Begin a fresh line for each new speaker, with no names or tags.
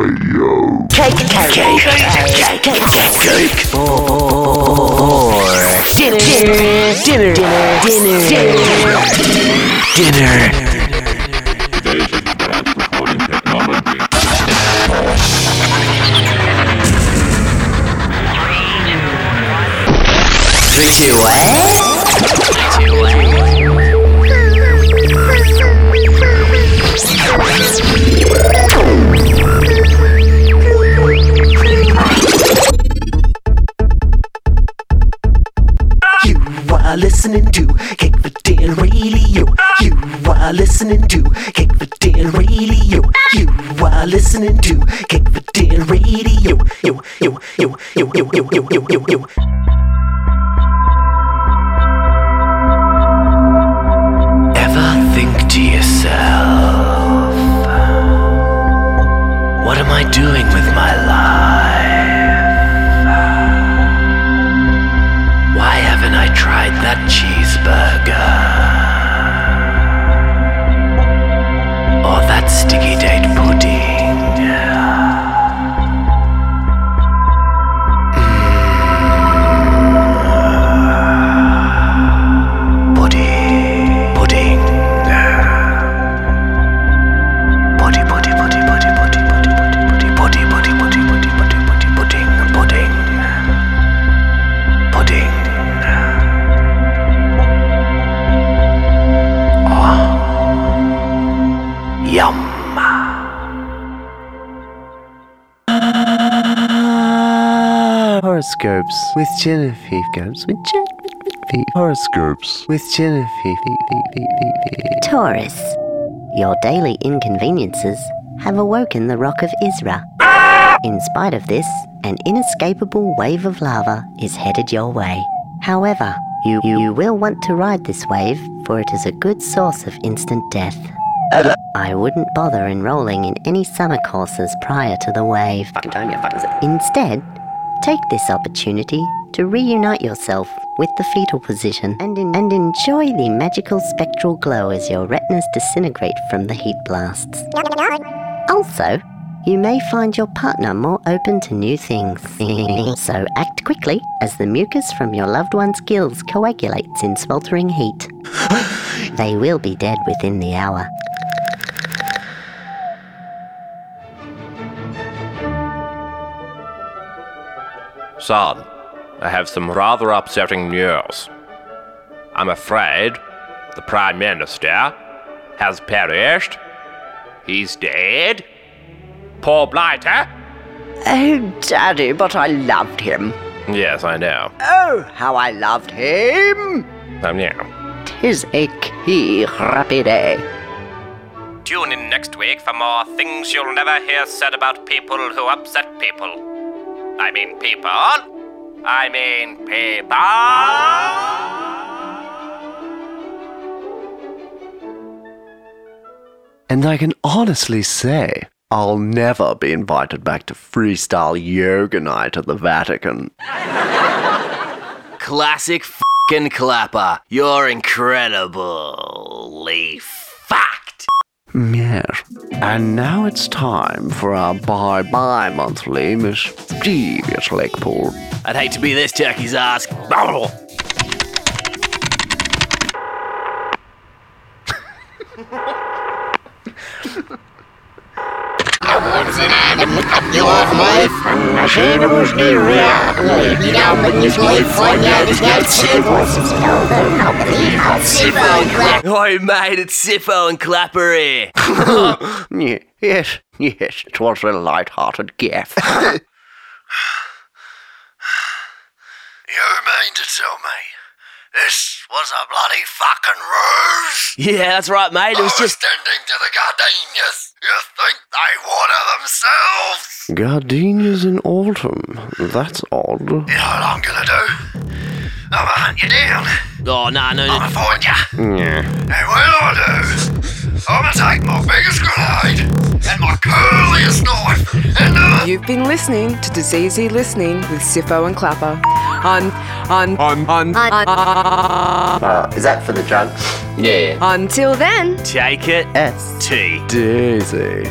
Radio.
Cake, cake, cake, cake, cake, cake, cake. For dinner, dinner, dinner, dinner, dinner, dinner.
Today's advanced recording technology.
Three, two, one. Listening to Cake for Dinner Radio. You are listening to Cake for Dinner Radio. You are listening to Cake for Dinner Radio. Yo, yo, yo, yo, yo, yo, yo, yo, yo, that cheeseburger.
Horoscopes with Genevieve Gums with Genevieve. Horoscopes with Genevieve.
Taurus, your daily inconveniences have awoken the rock of Isra. In spite of this, an inescapable wave of lava is headed your way. However, you, you will want to ride this wave, for it is a good source of instant death. I wouldn't bother enrolling in any summer courses prior to the wave. Fucking time, yeah. Instead, take this opportunity to reunite yourself with the fetal position and, and enjoy the magical spectral glow as your retinas disintegrate from the heat blasts. Also, you may find your partner more open to new things. so act quickly as the mucus from your loved one's gills coagulates in sweltering heat. they will be dead within the hour.
Son, I have some rather upsetting news. I'm afraid the Prime Minister has perished. He's dead. Poor Blighter.
Oh, Daddy, but I loved him.
Yes, I know.
Oh, how I loved him!
Um, yeah.
Tis a key rapide.
Tune in next week for more things you'll never hear said about people who upset people. I mean people. I mean people.
And I can honestly say, I'll never be invited back to freestyle yoga night at the Vatican.
Classic fucking clapper. You're incredibly fucked.
Yes. And now it's time for our bye bye monthly mischievous Lakepool.
I'd hate to be this turkey's ass. Делов моих отношений нужны Oh, mate, it's Sifo and
Clappery. yes, yes, it was a light-hearted gaff.
You mean to tell me this was a bloody fucking ruse?
Yeah, that's right, mate. It was just.
Extending to the gardenias. You think they water themselves?
Gardenias in autumn. That's odd.
You know what I'm gonna do? I'm gonna hunt you down.
Oh, no, no,
I'm
no.
gonna find you.
Yeah.
And what I do? I'm gonna take my biggest grenade and my curliest knife and
You've been listening to Diseasy Listening with Siffo and Clapper on on on on,
Uh, is that for the drugs?
Yeah.
until then.
Take it.
S.
T.
Daisy.